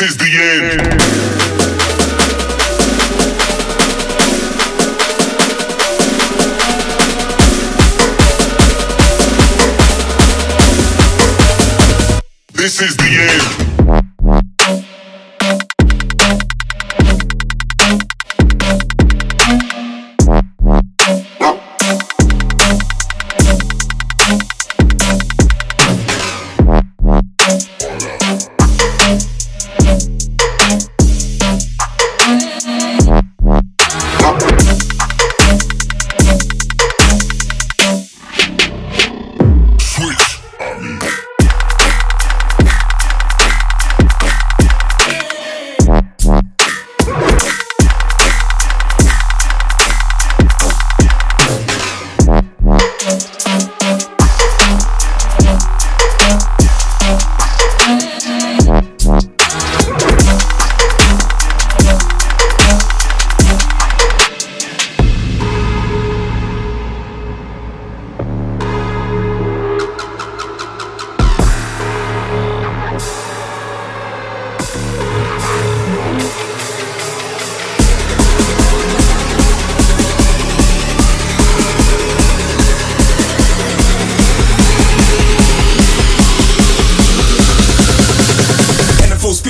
This is the end. This is the end.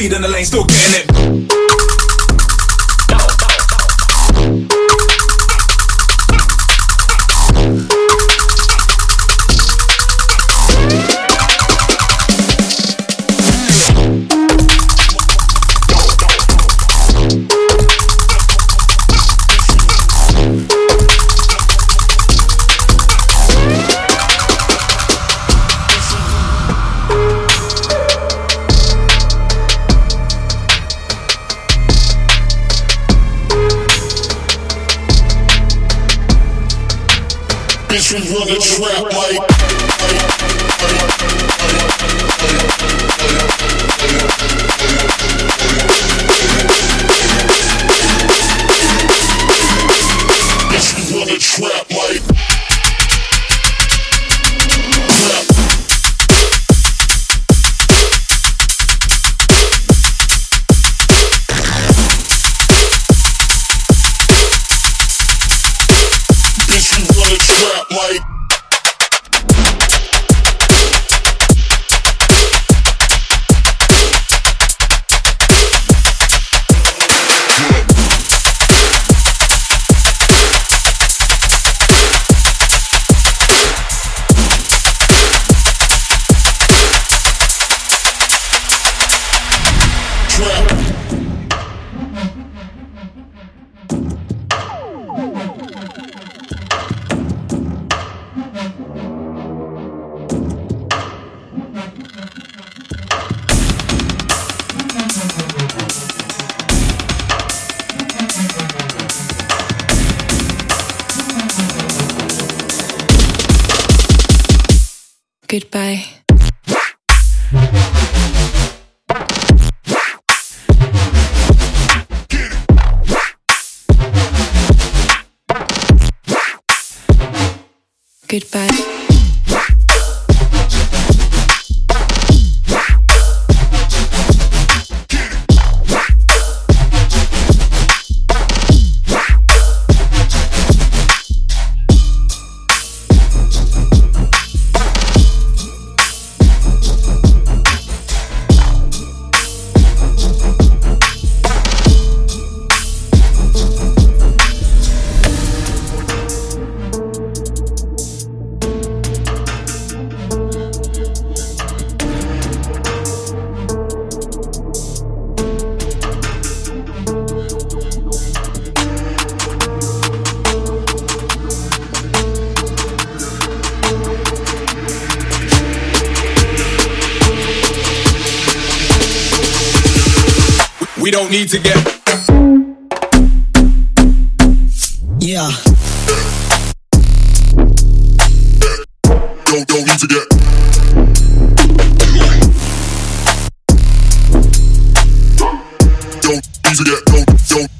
Speed in the lane, still getting it. Bitch, we run the trap like. Bitch, we run a trap like. Goodbye. Goodbye. We don't need to get. Yeah. Don't, don't need to get. Don't need to get. Don't, don't.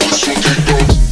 shake it, those.